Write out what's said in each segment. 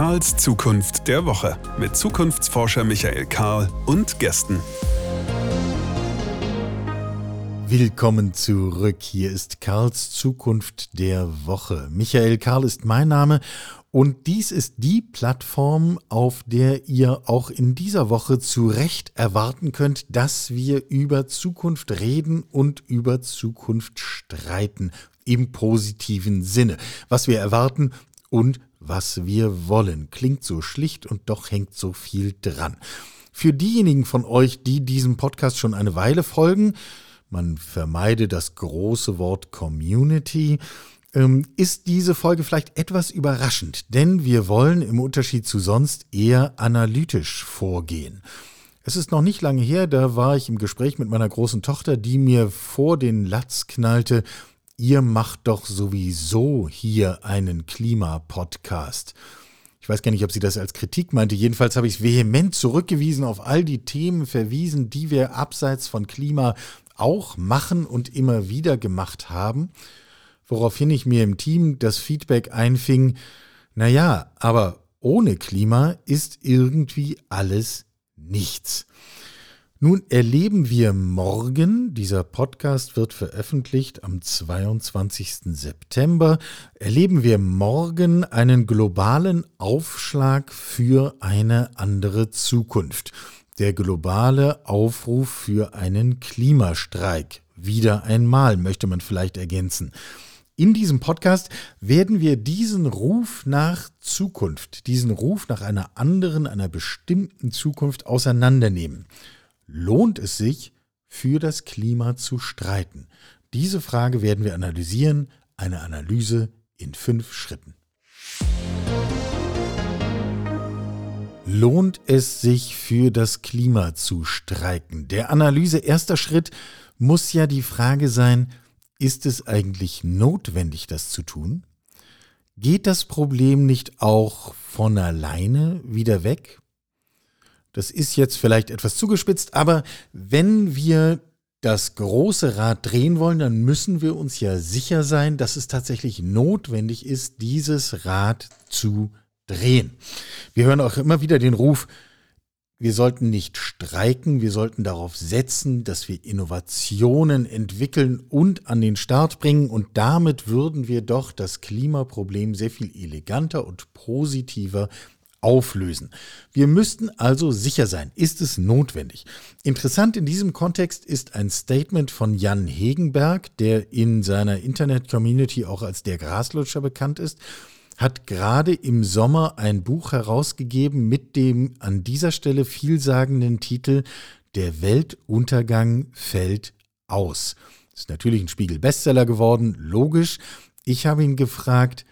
Karls Zukunft der Woche mit Zukunftsforscher Michael Karl und Gästen. Willkommen zurück. Hier ist Karls Zukunft der Woche. Michael Karl ist mein Name und dies ist die Plattform, auf der ihr auch in dieser Woche zu Recht erwarten könnt, dass wir über Zukunft reden und über Zukunft streiten. Im positiven Sinne. Was wir erwarten und was wir wollen. Klingt so schlicht und doch hängt so viel dran. Für diejenigen von euch, die diesem Podcast schon eine Weile folgen, man vermeide das große Wort Community, ähm, ist diese Folge vielleicht etwas überraschend, denn wir wollen im Unterschied zu sonst eher analytisch vorgehen. Es ist noch nicht lange her, da war ich im Gespräch mit meiner großen Tochter, die mir vor den Latz knallte, ihr macht doch sowieso hier einen Klimapodcast. Ich weiß gar nicht, ob sie das als Kritik meinte. Jedenfalls habe ich es vehement zurückgewiesen, auf all die Themen verwiesen, die wir abseits von Klima auch machen und immer wieder gemacht haben. Woraufhin ich mir im Team das Feedback einfing, naja, aber ohne Klima ist irgendwie alles nichts. Nun erleben wir morgen, dieser Podcast wird veröffentlicht am 22. September, erleben wir morgen einen globalen Aufschlag für eine andere Zukunft. Der globale Aufruf für einen Klimastreik. Wieder einmal möchte man vielleicht ergänzen. In diesem Podcast werden wir diesen Ruf nach Zukunft, diesen Ruf nach einer anderen, einer bestimmten Zukunft auseinandernehmen. Lohnt es sich, für das Klima zu streiten? Diese Frage werden wir analysieren. Eine Analyse in fünf Schritten. Lohnt es sich für das Klima zu streiken? Der Analyse erster Schritt muss ja die Frage sein, ist es eigentlich notwendig, das zu tun? Geht das Problem nicht auch von alleine wieder weg? Das ist jetzt vielleicht etwas zugespitzt, aber wenn wir das große Rad drehen wollen, dann müssen wir uns ja sicher sein, dass es tatsächlich notwendig ist, dieses Rad zu drehen. Wir hören auch immer wieder den Ruf, wir sollten nicht streiken, wir sollten darauf setzen, dass wir Innovationen entwickeln und an den Start bringen und damit würden wir doch das Klimaproblem sehr viel eleganter und positiver auflösen. Wir müssten also sicher sein, ist es notwendig. Interessant in diesem Kontext ist ein Statement von Jan Hegenberg, der in seiner Internet-Community auch als der Graslutscher bekannt ist, hat gerade im Sommer ein Buch herausgegeben mit dem an dieser Stelle vielsagenden Titel Der Weltuntergang fällt aus. Ist natürlich ein Spiegel-Bestseller geworden, logisch. Ich habe ihn gefragt,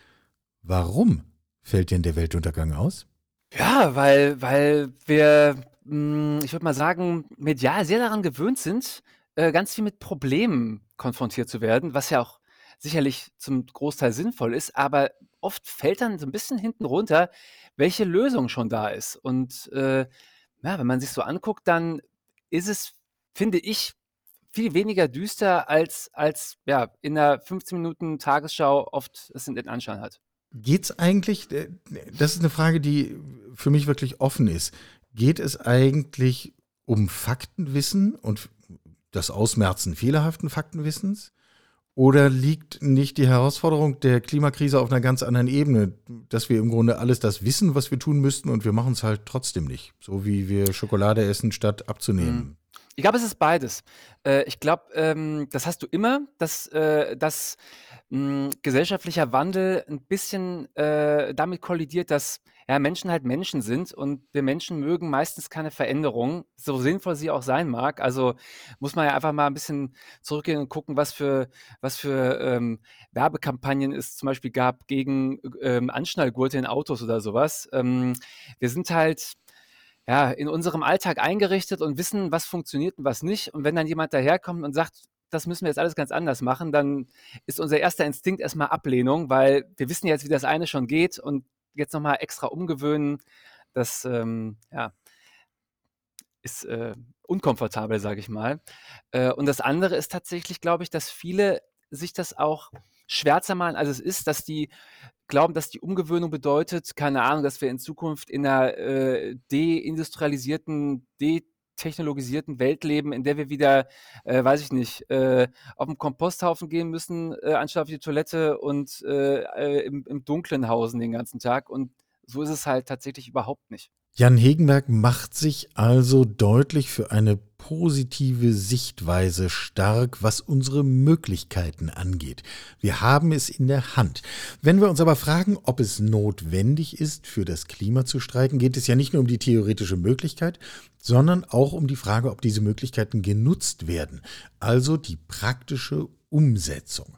warum fällt denn der Weltuntergang aus? Ja, weil weil wir, hm, ich würde mal sagen, medial sehr daran gewöhnt sind, äh, ganz viel mit Problemen konfrontiert zu werden, was ja auch sicherlich zum Großteil sinnvoll ist, aber oft fällt dann so ein bisschen hinten runter, welche Lösung schon da ist. Und, äh, ja, wenn man sich so anguckt, dann ist es, finde ich, viel weniger düster als als, ja, in der 15 Minuten Tagesschau oft es in den Anschein hat. Geht es eigentlich, äh, das ist eine Frage, die für mich wirklich offen ist. Geht es eigentlich um Faktenwissen und das Ausmerzen fehlerhaften Faktenwissens? Oder liegt nicht die Herausforderung der Klimakrise auf einer ganz anderen Ebene, dass wir im Grunde alles das wissen, was wir tun müssten und wir machen es halt trotzdem nicht? So wie wir Schokolade essen, statt abzunehmen. Ich glaube, es ist beides. Äh, ich glaube, ähm, das hast du immer, dass, äh, dass hm, gesellschaftlicher Wandel ein bisschen, äh, damit kollidiert, dass, ja, Menschen halt Menschen sind und wir Menschen mögen meistens keine Veränderung, so sinnvoll sie auch sein mag. Also, muss man ja einfach mal ein bisschen zurückgehen und gucken, was für was für, ähm, Werbekampagnen es zum Beispiel gab gegen, ähm, Anschnallgurte in Autos oder sowas. Ähm, wir sind halt, ja, in unserem Alltag eingerichtet und wissen, was funktioniert und was nicht. Und wenn dann jemand daherkommt und sagt das müssen wir jetzt alles ganz anders machen, dann ist unser erster Instinkt erstmal Ablehnung, weil wir wissen jetzt, wie das eine schon geht und jetzt nochmal extra umgewöhnen, das ähm, ja, ist äh, unkomfortabel, sage ich mal. Äh, und das andere ist tatsächlich, glaube ich, dass viele sich das auch schwärzer malen, als es ist, dass die glauben, dass die Umgewöhnung bedeutet, keine Ahnung, dass wir in Zukunft in einer äh, deindustrialisierten, detechnologisierten Welt leben, in der wir wieder, äh, weiß ich nicht, äh, auf den Komposthaufen gehen müssen, äh, anstatt auf die Toilette und äh, äh, im, im Dunklen hausen den ganzen Tag. Und so ist es halt tatsächlich überhaupt nicht. Jan Hegenberg macht sich also deutlich für eine positive Sichtweise stark, was unsere Möglichkeiten angeht. Wir haben es in der Hand. Wenn wir uns aber fragen, ob es notwendig ist, für das Klima zu streiken, geht es ja nicht nur um die theoretische Möglichkeit, sondern auch um die Frage, ob diese Möglichkeiten genutzt werden, also die praktische Umsetzung.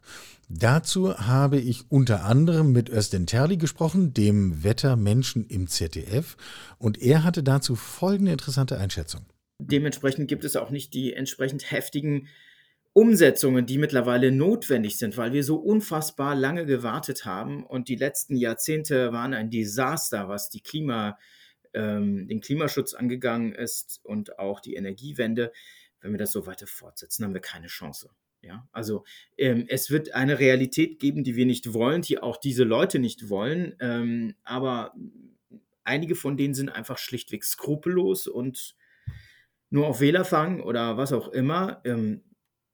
Dazu habe ich unter anderem mit Östen Terli gesprochen, dem Wettermenschen im ZDF, und er hatte dazu folgende interessante Einschätzung. Dementsprechend gibt es auch nicht die entsprechend heftigen Umsetzungen, die mittlerweile notwendig sind, weil wir so unfassbar lange gewartet haben und die letzten Jahrzehnte waren ein Desaster, was die Klima, ähm, den Klimaschutz angegangen ist und auch die Energiewende. Wenn wir das so weiter fortsetzen, haben wir keine Chance. Ja, also ähm, es wird eine Realität geben, die wir nicht wollen, die auch diese Leute nicht wollen. Ähm, aber einige von denen sind einfach schlichtweg skrupellos und nur auf Wähler fangen oder was auch immer. Ähm,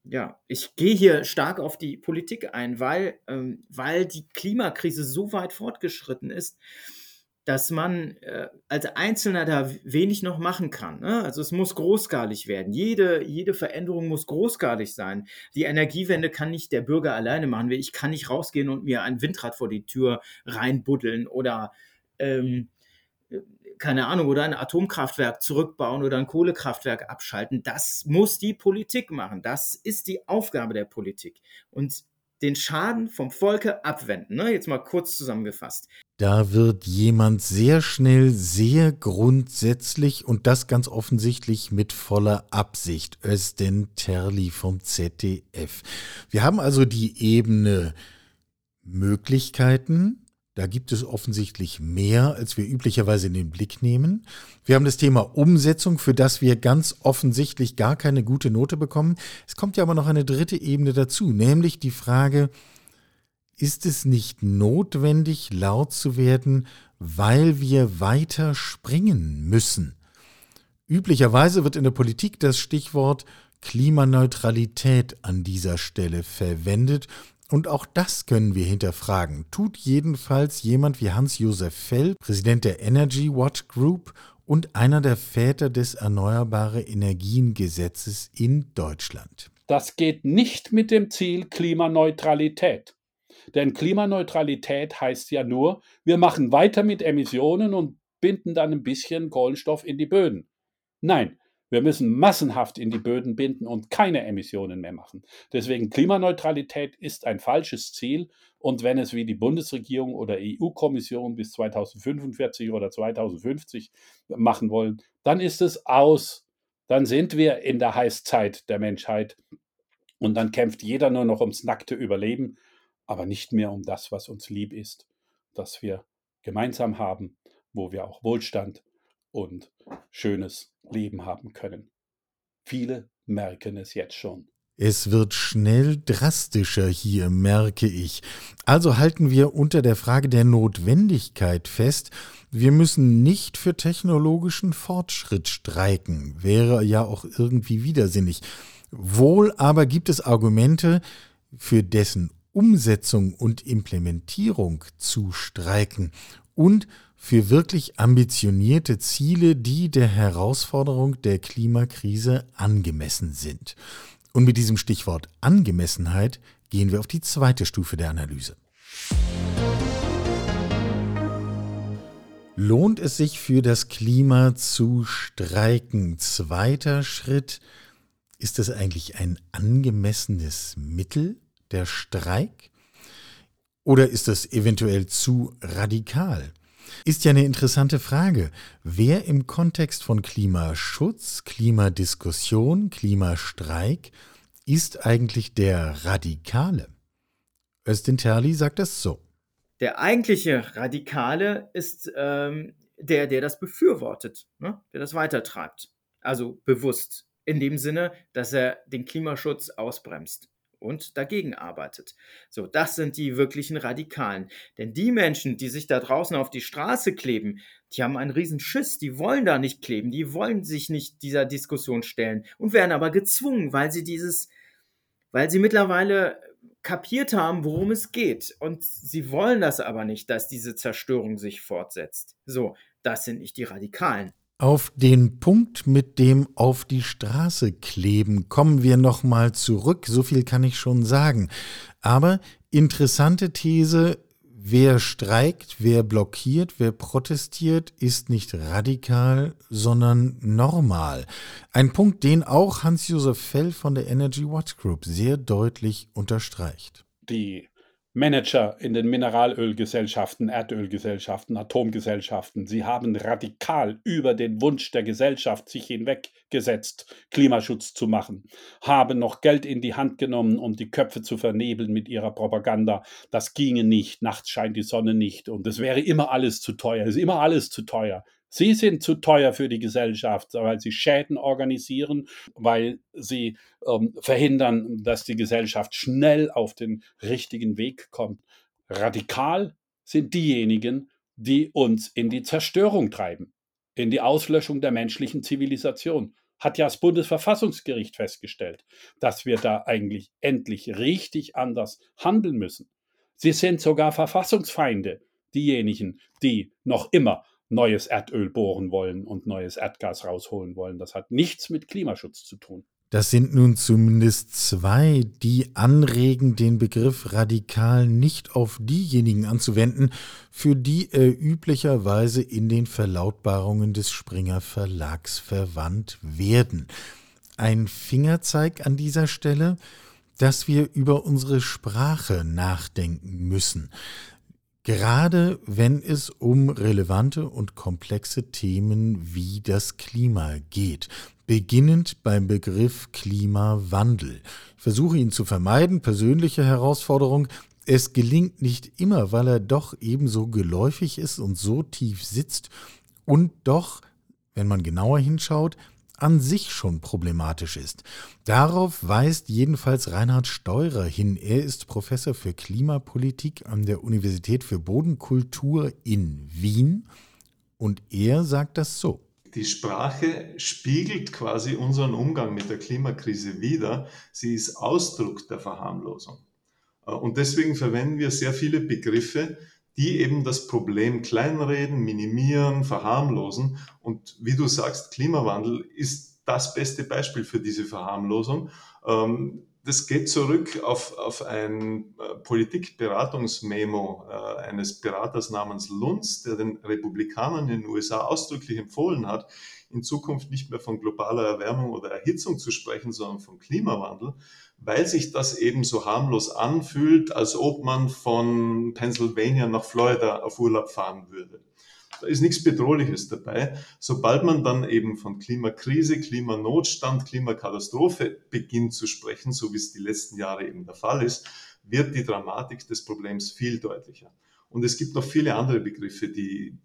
ja, ich gehe hier stark auf die Politik ein, weil, ähm, weil die Klimakrise so weit fortgeschritten ist, dass man äh, als Einzelner da wenig noch machen kann. Ne? Also es muss großskalig werden. Jede, jede Veränderung muss großskalig sein. Die Energiewende kann nicht der Bürger alleine machen. Ich kann nicht rausgehen und mir ein Windrad vor die Tür reinbuddeln oder ähm, keine Ahnung, oder ein Atomkraftwerk zurückbauen oder ein Kohlekraftwerk abschalten. Das muss die Politik machen. Das ist die Aufgabe der Politik. Und den Schaden vom Volke abwenden. Ne? Jetzt mal kurz zusammengefasst. Da wird jemand sehr schnell, sehr grundsätzlich und das ganz offensichtlich mit voller Absicht. Östen Terli vom ZDF. Wir haben also die Ebene Möglichkeiten, da gibt es offensichtlich mehr, als wir üblicherweise in den Blick nehmen. Wir haben das Thema Umsetzung, für das wir ganz offensichtlich gar keine gute Note bekommen. Es kommt ja aber noch eine dritte Ebene dazu, nämlich die Frage, ist es nicht notwendig, laut zu werden, weil wir weiter springen müssen? Üblicherweise wird in der Politik das Stichwort Klimaneutralität an dieser Stelle verwendet und auch das können wir hinterfragen. Tut jedenfalls jemand wie Hans-Josef Fell, Präsident der Energy Watch Group und einer der Väter des Erneuerbare Energien Gesetzes in Deutschland. Das geht nicht mit dem Ziel Klimaneutralität. Denn Klimaneutralität heißt ja nur, wir machen weiter mit Emissionen und binden dann ein bisschen Kohlenstoff in die Böden. Nein, wir müssen massenhaft in die Böden binden und keine Emissionen mehr machen. Deswegen Klimaneutralität ist ein falsches Ziel. Und wenn es wie die Bundesregierung oder EU-Kommission bis 2045 oder 2050 machen wollen, dann ist es aus. Dann sind wir in der Heißzeit der Menschheit. Und dann kämpft jeder nur noch ums nackte Überleben, aber nicht mehr um das, was uns lieb ist, das wir gemeinsam haben, wo wir auch Wohlstand und schönes Leben haben können. Viele merken es jetzt schon. Es wird schnell drastischer hier, merke ich. Also halten wir unter der Frage der Notwendigkeit fest, wir müssen nicht für technologischen Fortschritt streiken, wäre ja auch irgendwie widersinnig. Wohl aber gibt es Argumente, für dessen Umsetzung und Implementierung zu streiken und für wirklich ambitionierte Ziele, die der Herausforderung der Klimakrise angemessen sind. Und mit diesem Stichwort Angemessenheit gehen wir auf die zweite Stufe der Analyse. Lohnt es sich für das Klima zu streiken? Zweiter Schritt, ist das eigentlich ein angemessenes Mittel, der Streik? Oder ist das eventuell zu radikal? Ist ja eine interessante Frage. Wer im Kontext von Klimaschutz, Klimadiskussion, Klimastreik ist eigentlich der Radikale? Östin Terli sagt es so. Der eigentliche Radikale ist ähm, der, der das befürwortet, ne? der das weitertreibt. Also bewusst. In dem Sinne, dass er den Klimaschutz ausbremst und dagegen arbeitet. So, das sind die wirklichen Radikalen. Denn die Menschen, die sich da draußen auf die Straße kleben, die haben einen riesen Schiss, die wollen da nicht kleben, die wollen sich nicht dieser Diskussion stellen und werden aber gezwungen, weil sie dieses, weil sie mittlerweile kapiert haben, worum es geht. Und sie wollen das aber nicht, dass diese Zerstörung sich fortsetzt. So, das sind nicht die Radikalen. Auf den Punkt mit dem auf die Straße kleben kommen wir nochmal zurück, so viel kann ich schon sagen. Aber interessante These, wer streikt, wer blockiert, wer protestiert, ist nicht radikal, sondern normal. Ein Punkt, den auch Hans-Josef Fell von der Energy Watch Group sehr deutlich unterstreicht. Die Manager in den Mineralölgesellschaften, Erdölgesellschaften, Atomgesellschaften, sie haben radikal über den Wunsch der Gesellschaft sich hinweggesetzt, Klimaschutz zu machen, haben noch Geld in die Hand genommen, um die Köpfe zu vernebeln mit ihrer Propaganda. Das ginge nicht, nachts scheint die Sonne nicht und es wäre immer alles zu teuer, es ist immer alles zu teuer. Sie sind zu teuer für die Gesellschaft, weil sie Schäden organisieren, weil sie ähm, verhindern, dass die Gesellschaft schnell auf den richtigen Weg kommt. Radikal sind diejenigen, die uns in die Zerstörung treiben, in die Auslöschung der menschlichen Zivilisation. Hat ja das Bundesverfassungsgericht festgestellt, dass wir da eigentlich endlich richtig anders handeln müssen. Sie sind sogar Verfassungsfeinde, diejenigen, die noch immer neues Erdöl bohren wollen und neues Erdgas rausholen wollen. Das hat nichts mit Klimaschutz zu tun. Das sind nun zumindest zwei, die anregen, den Begriff radikal nicht auf diejenigen anzuwenden, für die er üblicherweise in den Verlautbarungen des Springer Verlags verwandt werden. Ein Fingerzeig an dieser Stelle, dass wir über unsere Sprache nachdenken müssen. Gerade wenn es um relevante und komplexe Themen wie das Klima geht, beginnend beim Begriff Klimawandel. Ich versuche ihn zu vermeiden, persönliche Herausforderung. Es gelingt nicht immer, weil er doch ebenso geläufig ist und so tief sitzt und doch, wenn man genauer hinschaut, an sich schon problematisch ist. Darauf weist jedenfalls Reinhard Steurer hin. Er ist Professor für Klimapolitik an der Universität für Bodenkultur in Wien und er sagt das so. Die Sprache spiegelt quasi unseren Umgang mit der Klimakrise wider. Sie ist Ausdruck der Verharmlosung. Und deswegen verwenden wir sehr viele Begriffe, die eben das Problem kleinreden, minimieren, verharmlosen. Und wie du sagst, Klimawandel ist das beste Beispiel für diese Verharmlosung. Ähm, das geht zurück auf, auf ein äh, Politikberatungsmemo äh, eines Beraters namens Lunz, der den Republikanern in den USA ausdrücklich empfohlen hat, in Zukunft nicht mehr von globaler Erwärmung oder Erhitzung zu sprechen, sondern von Klimawandel weil sich das eben so harmlos anfühlt, als ob man von Pennsylvania nach Florida auf Urlaub fahren würde. Da ist nichts Bedrohliches dabei. Sobald man dann eben von Klimakrise, Klimanotstand, Klimakatastrophe beginnt zu sprechen, so wie es die letzten Jahre eben der Fall ist, wird die Dramatik des Problems viel deutlicher. Und es gibt noch viele andere Begriffe, die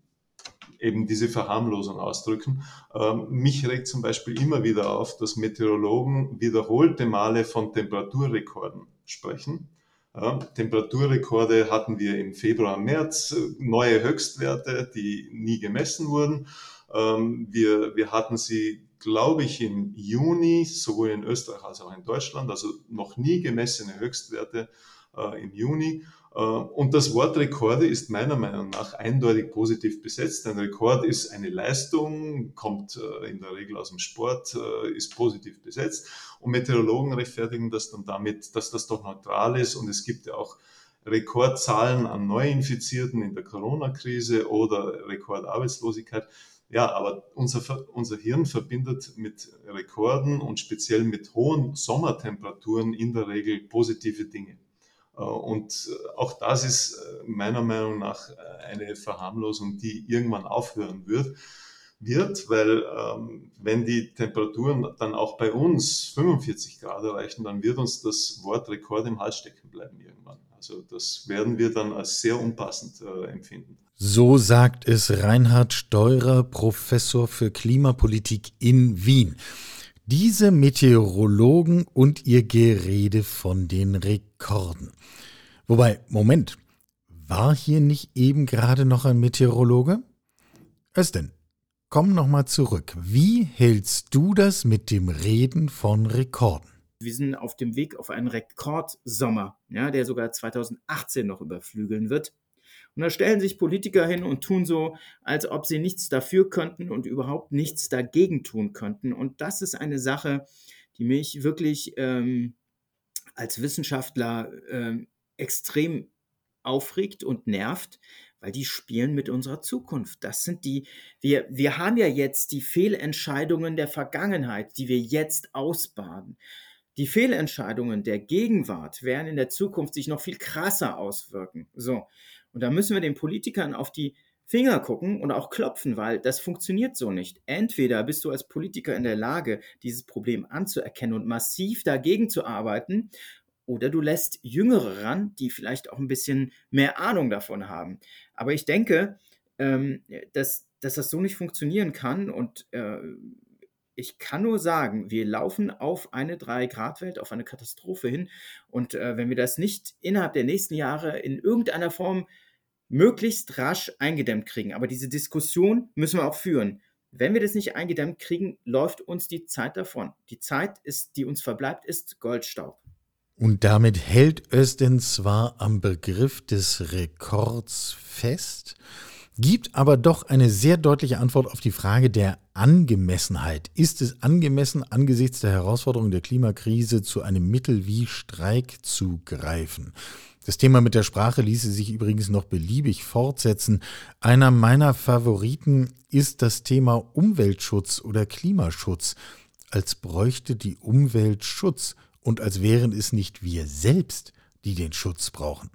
eben diese Verharmlosung ausdrücken. Ähm, mich regt zum Beispiel immer wieder auf, dass Meteorologen wiederholte Male von Temperaturrekorden sprechen. Ja, Temperaturrekorde hatten wir im Februar, März, neue Höchstwerte, die nie gemessen wurden. Ähm, wir, wir hatten sie, glaube ich, im Juni, sowohl in Österreich als auch in Deutschland, also noch nie gemessene Höchstwerte äh, im Juni. Äh, und das Wort Rekorde ist meiner Meinung nach eindeutig positiv besetzt. Ein Rekord ist eine Leistung, kommt äh, in der Regel aus dem Sport, äh, ist positiv besetzt. Und Meteorologen rechtfertigen das dann damit, dass das doch neutral ist. Und es gibt ja auch Rekordzahlen an Neuinfizierten in der Corona-Krise oder Rekordarbeitslosigkeit. Ja, aber unser, unser Hirn verbindet mit Rekorden und speziell mit hohen Sommertemperaturen in der Regel positive Dinge. Äh, und auch das ist äh, meiner Meinung nach äh, eine Verharmlosung, die irgendwann aufhören wird, wird weil ähm, wenn die Temperaturen dann auch bei uns 45 Grad erreichen, dann wird uns das Wort Rekord im Hals stecken bleiben irgendwann. Also das werden wir dann als sehr unpassend äh, empfinden. So sagt es Reinhard Steurer, Professor für Klimapolitik in Wien. Diese Meteorologen und ihr Gerede von den Rekorden. Wobei, Moment, war hier nicht eben gerade noch ein Meteorologe? Es denn, komm nochmal zurück. Wie hältst du das mit dem Reden von Rekorden? Wir sind auf dem Weg auf einen Rekordsommer, ja, der sogar 2018 noch überflügeln wird. Und da stellen sich Politiker hin und tun so, als ob sie nichts dafür könnten und überhaupt nichts dagegen tun könnten. Und das ist eine Sache, die mich wirklich ähm, als Wissenschaftler ähm, extrem aufregt und nervt, weil die spielen mit unserer Zukunft. Das sind die, wir, wir haben ja jetzt die Fehlentscheidungen der Vergangenheit, die wir jetzt ausbaden. Die Fehlentscheidungen der Gegenwart werden in der Zukunft sich noch viel krasser auswirken. So. Und da müssen wir den Politikern auf die Finger gucken und auch klopfen, weil das funktioniert so nicht. Entweder bist du als Politiker in der Lage, dieses Problem anzuerkennen und massiv dagegen zu arbeiten, oder du lässt Jüngere ran, die vielleicht auch ein bisschen mehr Ahnung davon haben. Aber ich denke, ähm, dass, dass das so nicht funktionieren kann und äh, ich kann nur sagen, wir laufen auf eine 3-Grad-Welt, auf eine Katastrophe hin. Und äh, wenn wir das nicht innerhalb der nächsten Jahre in irgendeiner Form möglichst rasch eingedämmt kriegen, aber diese Diskussion müssen wir auch führen. Wenn wir das nicht eingedämmt kriegen, läuft uns die Zeit davon. Die Zeit, ist, die uns verbleibt, ist Goldstaub. Und damit hält Östen zwar am Begriff des Rekords fest, gibt aber doch eine sehr deutliche Antwort auf die Frage der Angemessenheit. Ist es angemessen, angesichts der Herausforderungen der Klimakrise zu einem Mittel wie Streik zu greifen? Das Thema mit der Sprache ließe sich übrigens noch beliebig fortsetzen. Einer meiner Favoriten ist das Thema Umweltschutz oder Klimaschutz, als bräuchte die Umwelt Schutz und als wären es nicht wir selbst, die den Schutz brauchen.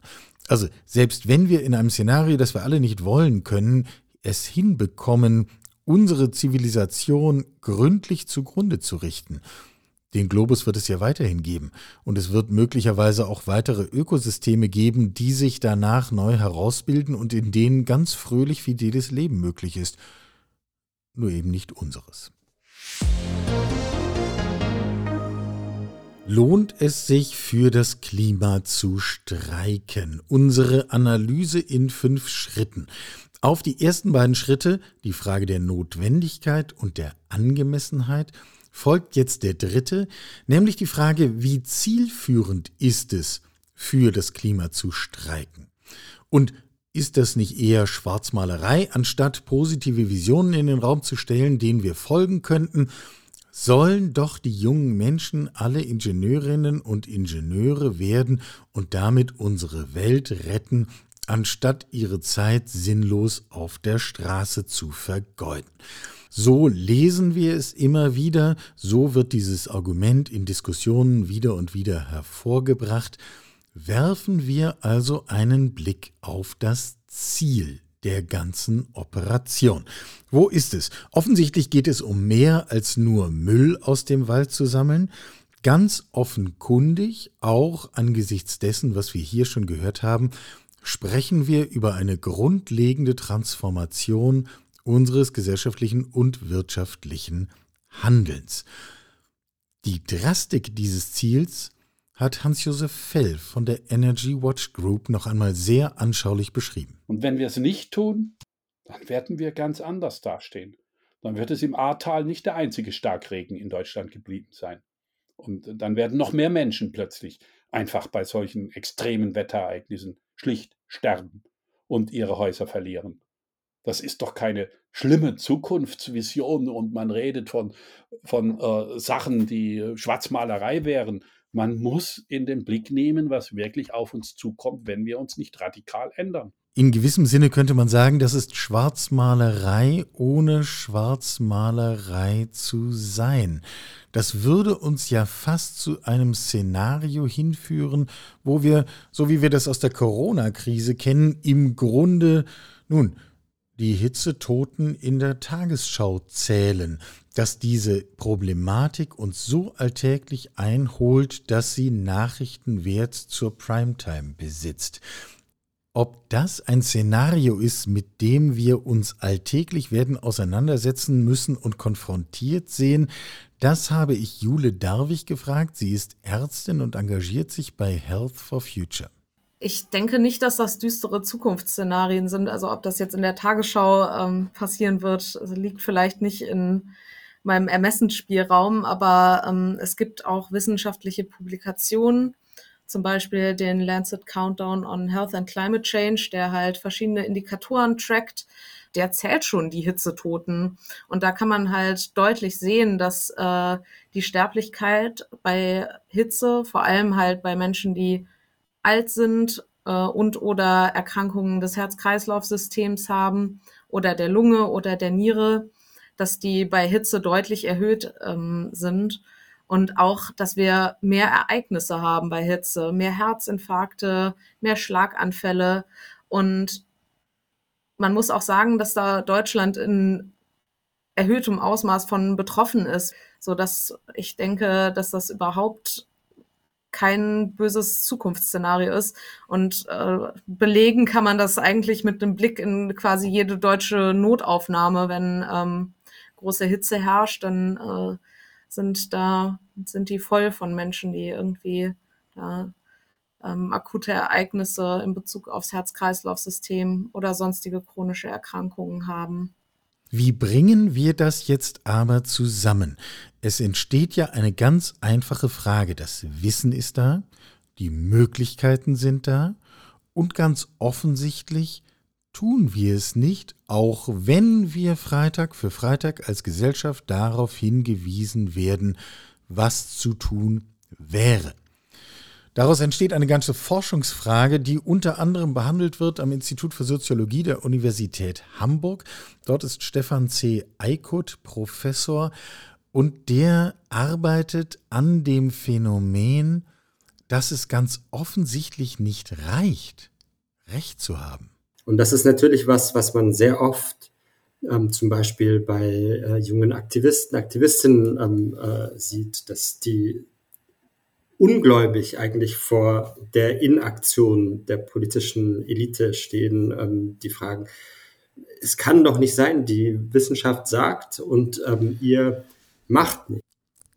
Also selbst wenn wir in einem Szenario, das wir alle nicht wollen können, es hinbekommen, unsere Zivilisation gründlich zugrunde zu richten. Den Globus wird es ja weiterhin geben und es wird möglicherweise auch weitere Ökosysteme geben, die sich danach neu herausbilden und in denen ganz fröhlich fideles Leben möglich ist. Nur eben nicht unseres. Lohnt es sich für das Klima zu streiken? Unsere Analyse in fünf Schritten. Auf die ersten beiden Schritte, die Frage der Notwendigkeit und der Angemessenheit, folgt jetzt der dritte, nämlich die Frage, wie zielführend ist es, für das Klima zu streiken? Und ist das nicht eher Schwarzmalerei, anstatt positive Visionen in den Raum zu stellen, denen wir folgen könnten sollen doch die jungen Menschen alle Ingenieurinnen und Ingenieure werden und damit unsere Welt retten, anstatt ihre Zeit sinnlos auf der Straße zu vergeuden. So lesen wir es immer wieder, so wird dieses Argument in Diskussionen wieder und wieder hervorgebracht. Werfen wir also einen Blick auf das Ziel der ganzen Operation. Wo ist es? Offensichtlich geht es um mehr als nur Müll aus dem Wald zu sammeln. Ganz offenkundig, auch angesichts dessen, was wir hier schon gehört haben, sprechen wir über eine grundlegende Transformation unseres gesellschaftlichen und wirtschaftlichen Handelns. Die Drastik dieses Ziels hat Hans-Josef Fell von der Energy Watch Group noch einmal sehr anschaulich beschrieben. Und wenn wir es nicht tun, dann werden wir ganz anders dastehen. Dann wird es im Ahrtal nicht der einzige Starkregen in Deutschland geblieben sein. Und dann werden noch mehr Menschen plötzlich einfach bei solchen extremen Wetterereignissen schlicht sterben und ihre Häuser verlieren. Das ist doch keine schlimme Zukunftsvision und man redet von, von äh, Sachen, die Schwarzmalerei wären. Man muss in den Blick nehmen, was wirklich auf uns zukommt, wenn wir uns nicht radikal ändern. In gewissem Sinne könnte man sagen, das ist Schwarzmalerei ohne Schwarzmalerei zu sein. Das würde uns ja fast zu einem Szenario hinführen, wo wir, so wie wir das aus der Corona-Krise kennen, im Grunde, nun, die Hitzetoten in der Tagesschau zählen, dass diese Problematik uns so alltäglich einholt, dass sie Nachrichtenwert zur Primetime besitzt. Ob das ein Szenario ist, mit dem wir uns alltäglich werden auseinandersetzen müssen und konfrontiert sehen, Das habe ich Jule Darwig gefragt. Sie ist Ärztin und engagiert sich bei Health for Future. Ich denke nicht, dass das düstere Zukunftsszenarien sind. Also ob das jetzt in der Tagesschau ähm, passieren wird, liegt vielleicht nicht in meinem Ermessensspielraum, aber ähm, es gibt auch wissenschaftliche Publikationen, zum Beispiel den Lancet Countdown on Health and Climate Change, der halt verschiedene Indikatoren trackt. Der zählt schon die Hitzetoten. Und da kann man halt deutlich sehen, dass äh, die Sterblichkeit bei Hitze, vor allem halt bei Menschen, die alt sind äh, und oder Erkrankungen des Herz-Kreislauf-Systems haben oder der Lunge oder der Niere, dass die bei Hitze deutlich erhöht ähm, sind. Und auch, dass wir mehr Ereignisse haben bei Hitze, mehr Herzinfarkte, mehr Schlaganfälle. Und man muss auch sagen, dass da Deutschland in erhöhtem Ausmaß von betroffen ist, so dass ich denke, dass das überhaupt kein böses Zukunftsszenario ist. Und äh, belegen kann man das eigentlich mit einem Blick in quasi jede deutsche Notaufnahme. Wenn ähm, große Hitze herrscht, dann äh, sind da, sind die voll von Menschen, die irgendwie da ähm, akute Ereignisse in Bezug aufs Herz-Kreislauf-System oder sonstige chronische Erkrankungen haben. Wie bringen wir das jetzt aber zusammen? Es entsteht ja eine ganz einfache Frage. Das Wissen ist da, die Möglichkeiten sind da und ganz offensichtlich tun wir es nicht, auch wenn wir Freitag für Freitag als Gesellschaft darauf hingewiesen werden, was zu tun wäre. Daraus entsteht eine ganze Forschungsfrage, die unter anderem behandelt wird am Institut für Soziologie der Universität Hamburg. Dort ist Stefan C. Eikut Professor und der arbeitet an dem Phänomen, dass es ganz offensichtlich nicht reicht, Recht zu haben. Und das ist natürlich was, was man sehr oft ähm, zum Beispiel bei äh, jungen Aktivisten, Aktivistinnen ähm, äh, sieht, dass die ungläubig eigentlich vor der Inaktion der politischen Elite stehen, ähm, die fragen, es kann doch nicht sein, die Wissenschaft sagt und ähm, ihr macht nicht.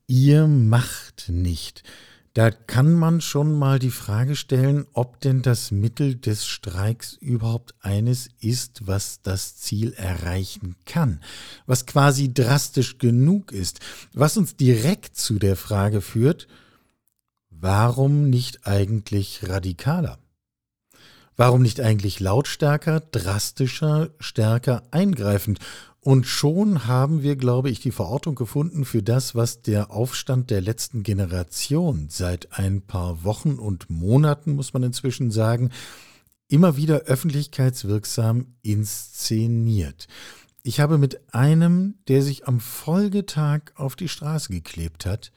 Ihr macht nicht. Da kann man schon mal die Frage stellen, ob denn das Mittel des Streiks überhaupt eines ist, was das Ziel erreichen kann, was quasi drastisch genug ist, was uns direkt zu der Frage führt, warum nicht eigentlich radikaler? Warum nicht eigentlich lautstärker, drastischer, stärker eingreifend? Und schon haben wir, glaube ich, die Verortung gefunden für das, was der Aufstand der letzten Generation seit ein paar Wochen und Monaten, muss man inzwischen sagen, immer wieder öffentlichkeitswirksam inszeniert. Ich habe mit einem, der sich am Folgetag auf die Straße geklebt hat,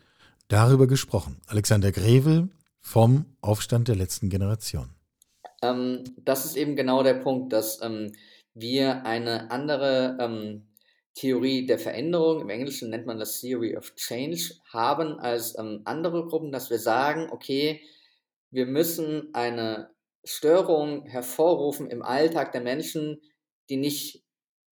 darüber gesprochen. Alexander Grevel vom Aufstand der letzten Generation. Ähm, das ist eben genau der Punkt, dass ähm, wir eine andere ähm, Theorie der Veränderung, im Englischen nennt man das Theory of Change, haben als ähm, andere Gruppen, dass wir sagen, okay, wir müssen eine Störung hervorrufen im Alltag der Menschen, die nicht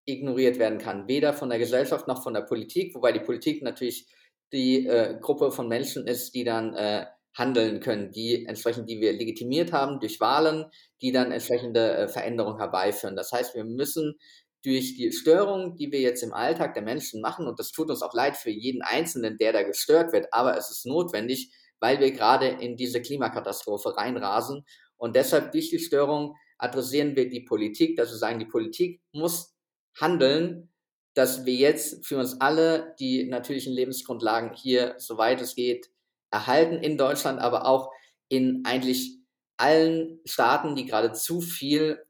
ignoriert werden kann, weder von der Gesellschaft noch von der Politik, wobei die Politik natürlich die äh, Gruppe von Menschen ist, die dann äh, handeln können, die entsprechend, die wir legitimiert haben durch Wahlen, die dann entsprechende äh, Veränderungen herbeiführen. Das heißt, wir müssen durch die Störung, die wir jetzt im Alltag der Menschen machen, und das tut uns auch leid für jeden Einzelnen, der da gestört wird, aber es ist notwendig, weil wir gerade in diese Klimakatastrophe reinrasen. Und deshalb durch die Störung adressieren wir die Politik, dass wir sagen, die Politik muss handeln, dass wir jetzt für uns alle die natürlichen Lebensgrundlagen hier, soweit es geht, erhalten in Deutschland, aber auch in eigentlich allen Staaten, die gerade zu viel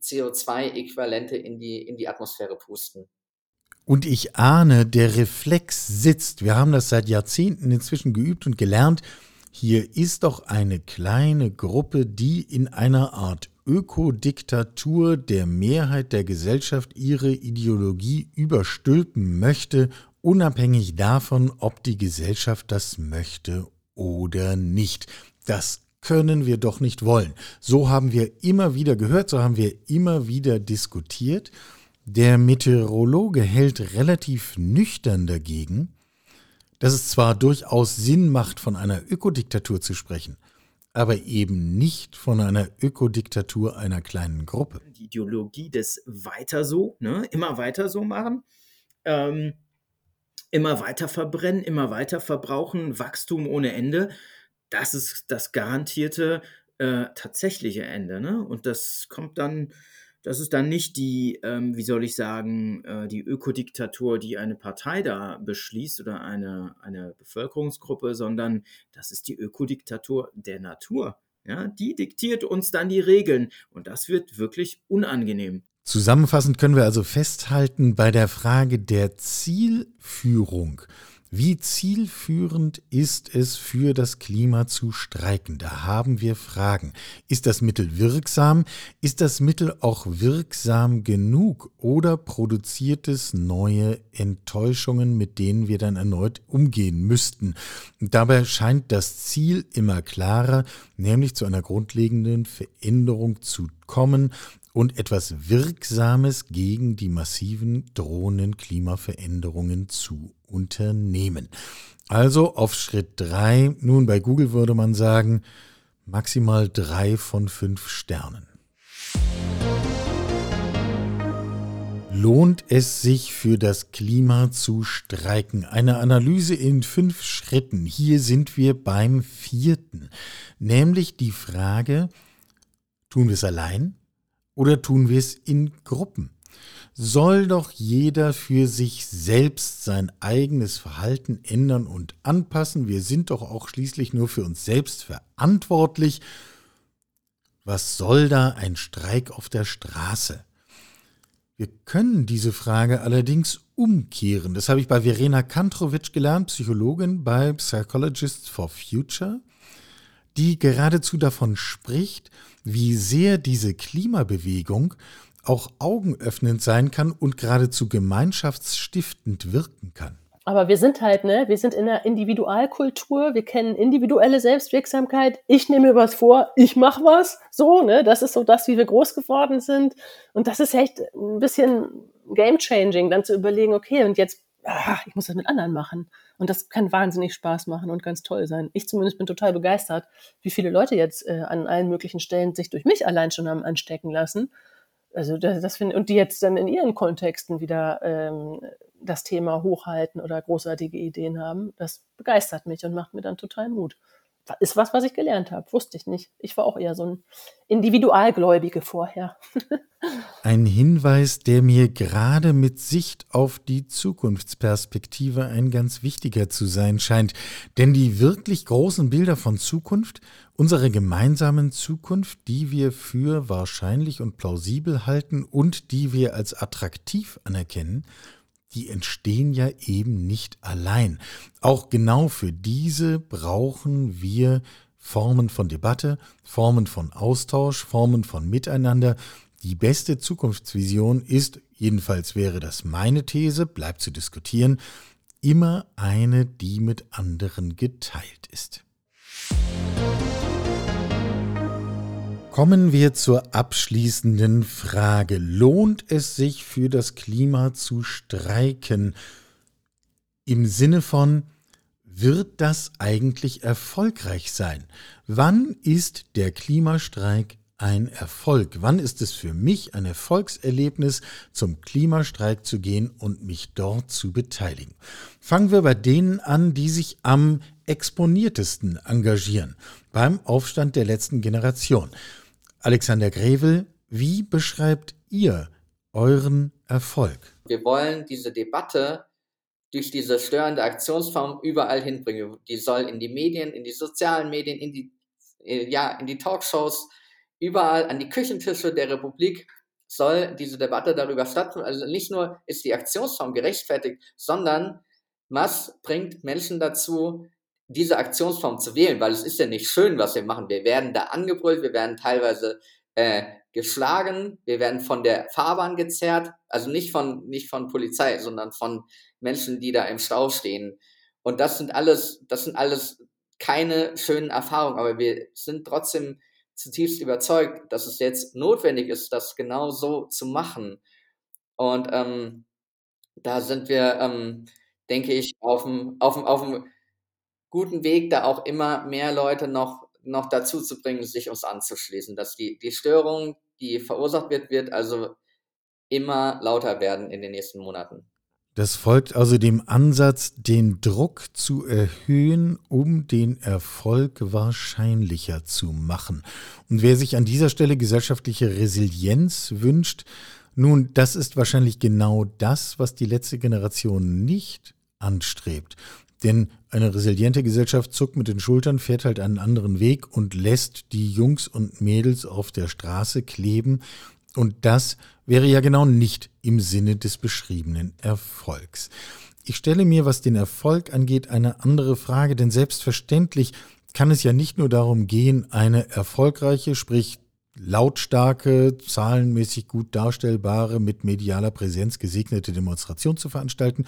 CO2-Äquivalente in die, in die Atmosphäre pusten. Und ich ahne, der Reflex sitzt. Wir haben das seit Jahrzehnten inzwischen geübt und gelernt. Hier ist doch eine kleine Gruppe, die in einer Art Ökodiktatur der Mehrheit der Gesellschaft ihre Ideologie überstülpen möchte, unabhängig davon, ob die Gesellschaft das möchte oder nicht. Das können wir doch nicht wollen. So haben wir immer wieder gehört, so haben wir immer wieder diskutiert. Der Meteorologe hält relativ nüchtern dagegen, dass es zwar durchaus Sinn macht, von einer Ökodiktatur zu sprechen, aber eben nicht von einer Ökodiktatur einer kleinen Gruppe. Die Ideologie des Weiter so, ne? immer weiter so machen, ähm, immer weiter verbrennen, immer weiter verbrauchen, Wachstum ohne Ende, das ist das garantierte äh, tatsächliche Ende. Ne? Und das kommt dann das ist dann nicht die, ähm, wie soll ich sagen, äh, die Ökodiktatur, die eine Partei da beschließt oder eine, eine Bevölkerungsgruppe, sondern das ist die Ökodiktatur der Natur. Ja, die diktiert uns dann die Regeln und das wird wirklich unangenehm. Zusammenfassend können wir also festhalten, bei der Frage der Zielführung wie zielführend ist es für das Klima zu streiken? Da haben wir Fragen. Ist das Mittel wirksam? Ist das Mittel auch wirksam genug? Oder produziert es neue Enttäuschungen, mit denen wir dann erneut umgehen müssten? Dabei scheint das Ziel immer klarer, nämlich zu einer grundlegenden Veränderung zu kommen und etwas Wirksames gegen die massiven drohenden Klimaveränderungen zu unternehmen. Also auf Schritt 3, nun bei Google würde man sagen, maximal drei von fünf Sternen. Lohnt es sich für das Klima zu streiken? Eine Analyse in fünf Schritten. Hier sind wir beim vierten, nämlich die Frage, tun wir es allein oder tun wir es in Gruppen? soll doch jeder für sich selbst sein eigenes Verhalten ändern und anpassen. Wir sind doch auch schließlich nur für uns selbst verantwortlich. Was soll da ein Streik auf der Straße? Wir können diese Frage allerdings umkehren. Das habe ich bei Verena Kantrovic gelernt, Psychologin bei Psychologists for Future, die geradezu davon spricht, wie sehr diese Klimabewegung auch augenöffnend sein kann und geradezu gemeinschaftsstiftend wirken kann. Aber wir sind halt, ne, wir sind in der Individualkultur, wir kennen individuelle Selbstwirksamkeit. Ich nehme mir was vor, ich mache was, so, ne, das ist so das, wie wir groß geworden sind. Und das ist echt ein bisschen game changing, dann zu überlegen, okay, und jetzt, ach, ich muss das mit anderen machen. Und das kann wahnsinnig Spaß machen und ganz toll sein. Ich zumindest bin total begeistert, wie viele Leute jetzt äh, an allen möglichen Stellen sich durch mich allein schon haben anstecken lassen also das, das finde und die jetzt dann in ihren Kontexten wieder ähm, das Thema hochhalten oder großartige Ideen haben, das begeistert mich und macht mir dann total Mut ist was, was ich gelernt habe. Wusste ich nicht. Ich war auch eher so ein Individualgläubige vorher. ein Hinweis, der mir gerade mit Sicht auf die Zukunftsperspektive ein ganz wichtiger zu sein scheint. Denn die wirklich großen Bilder von Zukunft, unserer gemeinsamen Zukunft, die wir für wahrscheinlich und plausibel halten und die wir als attraktiv anerkennen, die entstehen ja eben nicht allein. Auch genau für diese brauchen wir Formen von Debatte, Formen von Austausch, Formen von Miteinander. Die beste Zukunftsvision ist, jedenfalls wäre das meine These, bleibt zu diskutieren, immer eine, die mit anderen geteilt ist. Kommen wir zur abschließenden Frage. Lohnt es sich für das Klima zu streiken? Im Sinne von, wird das eigentlich erfolgreich sein? Wann ist der Klimastreik ein Erfolg? Wann ist es für mich ein Erfolgserlebnis, zum Klimastreik zu gehen und mich dort zu beteiligen? Fangen wir bei denen an, die sich am exponiertesten engagieren, beim Aufstand der letzten Generation. Alexander Grevel, wie beschreibt ihr euren Erfolg? Wir wollen diese Debatte durch diese störende Aktionsform überall hinbringen. Die soll in die Medien, in die sozialen Medien, in die, äh, ja, in die Talkshows, überall an die Küchentische der Republik soll diese Debatte darüber stattfinden. Also nicht nur ist die Aktionsform gerechtfertigt, sondern was bringt Menschen dazu, diese Aktionsform zu wählen, weil es ist ja nicht schön, was wir machen. Wir werden da angebrüllt, wir werden teilweise äh, geschlagen, wir werden von der Fahrbahn gezerrt, also nicht von, nicht von Polizei, sondern von Menschen, die da im Stau stehen. Und das sind alles, das sind alles keine schönen Erfahrungen, aber wir sind trotzdem zutiefst überzeugt, dass es jetzt notwendig ist, das genau so zu machen. Und ähm, da sind wir ähm, denke ich, auf dem, auf dem, auf dem guten Weg, da auch immer mehr Leute noch, noch dazu zu bringen, sich uns anzuschließen. Dass die, die Störung, die verursacht wird, wird also immer lauter werden in den nächsten Monaten. Das folgt also dem Ansatz, den Druck zu erhöhen, um den Erfolg wahrscheinlicher zu machen. Und wer sich an dieser Stelle gesellschaftliche Resilienz wünscht, nun, das ist wahrscheinlich genau das, was die letzte Generation nicht anstrebt. Denn eine resiliente Gesellschaft zuckt mit den Schultern, fährt halt einen anderen Weg und lässt die Jungs und Mädels auf der Straße kleben. Und das wäre ja genau nicht im Sinne des beschriebenen Erfolgs. Ich stelle mir, was den Erfolg angeht, eine andere Frage, denn selbstverständlich kann es ja nicht nur darum gehen, eine erfolgreiche, sprich lautstarke, zahlenmäßig gut darstellbare, mit medialer Präsenz gesegnete Demonstration zu veranstalten,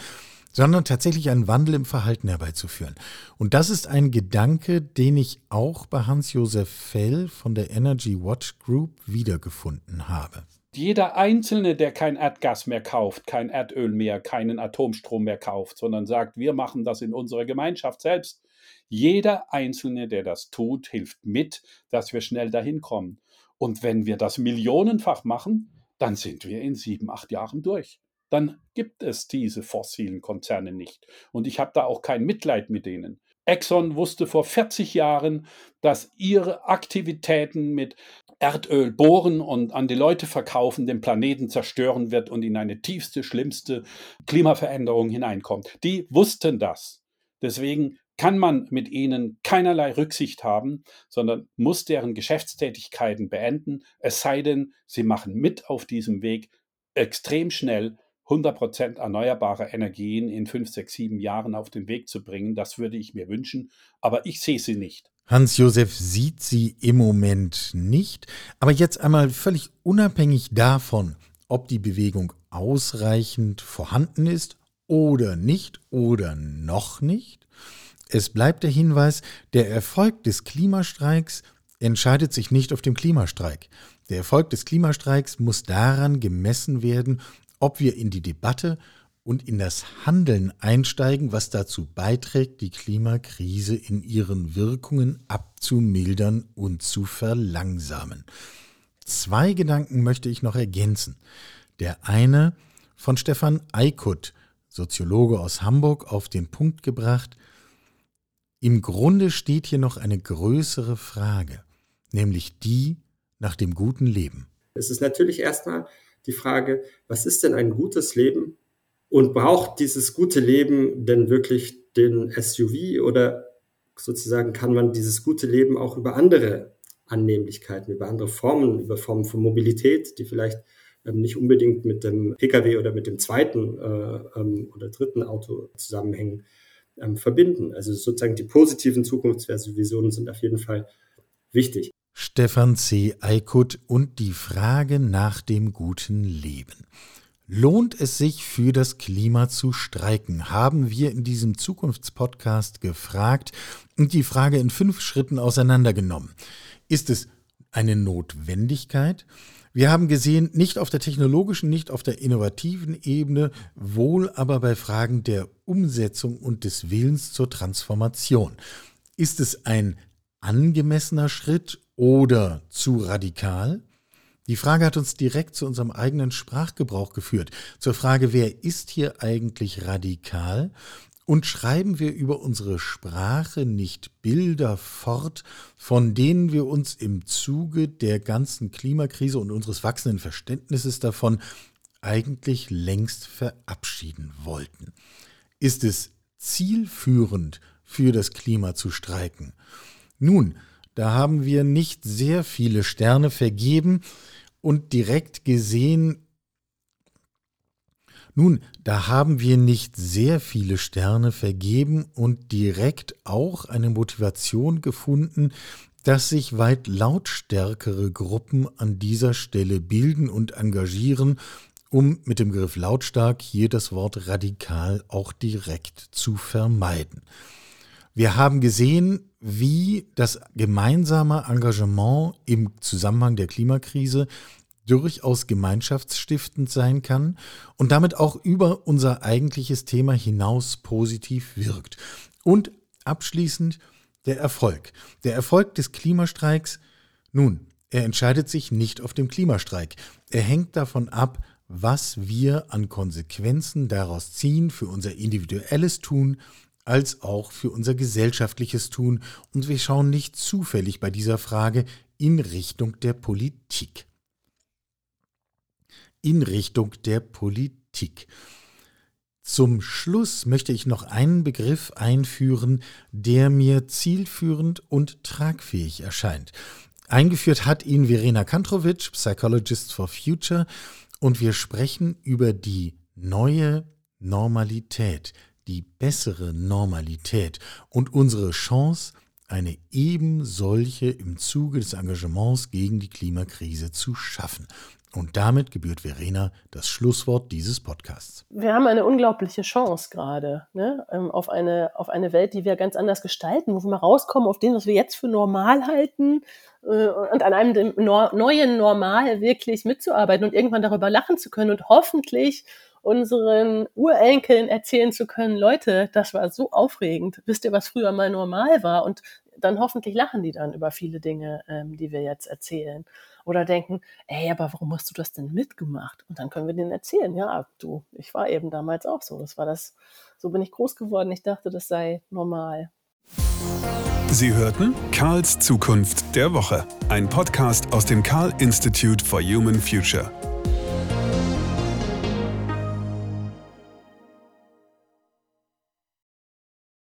sondern tatsächlich einen Wandel im Verhalten herbeizuführen. Und das ist ein Gedanke, den ich auch bei Hans-Josef Fell von der Energy Watch Group wiedergefunden habe. Jeder Einzelne, der kein Erdgas mehr kauft, kein Erdöl mehr, keinen Atomstrom mehr kauft, sondern sagt, wir machen das in unserer Gemeinschaft selbst, jeder Einzelne, der das tut, hilft mit, dass wir schnell dahin kommen. Und wenn wir das millionenfach machen, dann sind wir in sieben, acht Jahren durch. Dann gibt es diese fossilen Konzerne nicht. Und ich habe da auch kein Mitleid mit denen. Exxon wusste vor 40 Jahren, dass ihre Aktivitäten mit Erdöl bohren und an die Leute verkaufen den Planeten zerstören wird und in eine tiefste, schlimmste Klimaveränderung hineinkommt. Die wussten das. Deswegen kann man mit ihnen keinerlei Rücksicht haben, sondern muss deren Geschäftstätigkeiten beenden, es sei denn, sie machen mit auf diesem Weg extrem schnell 100% erneuerbare Energien in 5, 6, 7 Jahren auf den Weg zu bringen. Das würde ich mir wünschen, aber ich sehe sie nicht. Hans-Josef sieht sie im Moment nicht, aber jetzt einmal völlig unabhängig davon, ob die Bewegung ausreichend vorhanden ist oder nicht oder noch nicht, es bleibt der Hinweis, der Erfolg des Klimastreiks entscheidet sich nicht auf dem Klimastreik. Der Erfolg des Klimastreiks muss daran gemessen werden, ob wir in die Debatte und in das Handeln einsteigen, was dazu beiträgt, die Klimakrise in ihren Wirkungen abzumildern und zu verlangsamen. Zwei Gedanken möchte ich noch ergänzen. Der eine von Stefan Eikut, Soziologe aus Hamburg, auf den Punkt gebracht, im Grunde steht hier noch eine größere Frage, nämlich die nach dem guten Leben. Es ist natürlich erstmal die Frage, was ist denn ein gutes Leben und braucht dieses gute Leben denn wirklich den SUV oder sozusagen kann man dieses gute Leben auch über andere Annehmlichkeiten, über andere Formen, über Formen von Mobilität, die vielleicht ähm, nicht unbedingt mit dem Pkw oder mit dem zweiten äh, ähm, oder dritten Auto zusammenhängen, ähm, verbinden. Also sozusagen die positiven Zukunftsvisionen sind auf jeden Fall wichtig. Stefan C. Eikut und die Frage nach dem guten Leben. Lohnt es sich für das Klima zu streiken? Haben wir in diesem Zukunftspodcast gefragt und die Frage in fünf Schritten auseinandergenommen. Ist es eine Notwendigkeit? Wir haben gesehen, nicht auf der technologischen, nicht auf der innovativen Ebene, wohl aber bei Fragen der Umsetzung und des Willens zur Transformation. Ist es ein angemessener Schritt oder zu radikal? Die Frage hat uns direkt zu unserem eigenen Sprachgebrauch geführt, zur Frage, wer ist hier eigentlich radikal und schreiben wir über unsere Sprache nicht Bilder fort, von denen wir uns im Zuge der ganzen Klimakrise und unseres wachsenden Verständnisses davon eigentlich längst verabschieden wollten? Ist es zielführend für das Klima zu streiken? Nun, da haben wir nicht sehr viele Sterne vergeben und direkt gesehen, nun, da haben wir nicht sehr viele Sterne vergeben und direkt auch eine Motivation gefunden, dass sich weit lautstärkere Gruppen an dieser Stelle bilden und engagieren, um mit dem Begriff lautstark hier das Wort radikal auch direkt zu vermeiden. Wir haben gesehen, wie das gemeinsame Engagement im Zusammenhang der Klimakrise durchaus gemeinschaftsstiftend sein kann und damit auch über unser eigentliches Thema hinaus positiv wirkt. Und abschließend der Erfolg. Der Erfolg des Klimastreiks, nun, er entscheidet sich nicht auf dem Klimastreik. Er hängt davon ab, was wir an Konsequenzen daraus ziehen für unser individuelles Tun als auch für unser gesellschaftliches Tun. Und wir schauen nicht zufällig bei dieser Frage in Richtung der Politik. In Richtung der Politik. Zum Schluss möchte ich noch einen Begriff einführen, der mir zielführend und tragfähig erscheint. Eingeführt hat ihn Verena Kantrovic, Psychologist for Future, und wir sprechen über die neue Normalität, die bessere Normalität und unsere Chance, eine eben solche im Zuge des Engagements gegen die Klimakrise zu schaffen. Und damit gebührt Verena das Schlusswort dieses Podcasts. Wir haben eine unglaubliche Chance gerade ne? Ähm, auf, eine, auf eine Welt, die wir ganz anders gestalten, wo wir mal rauskommen auf dem, was wir jetzt für normal halten äh, und an einem neuen Normal wirklich mitzuarbeiten und irgendwann darüber lachen zu können und hoffentlich unseren Urenkeln erzählen zu können, Leute, das war so aufregend. Wisst ihr, was früher mal normal war? Und dann hoffentlich lachen die dann über viele Dinge, ähm, die wir jetzt erzählen. Oder denken, ey, aber warum hast du das denn mitgemacht? Und dann können wir denen erzählen, ja, du, ich war eben damals auch so. Das war das, so bin ich groß geworden. Ich dachte, das sei normal. Sie hörten Karls Zukunft der Woche, ein Podcast aus dem Karl Institute for Human Future.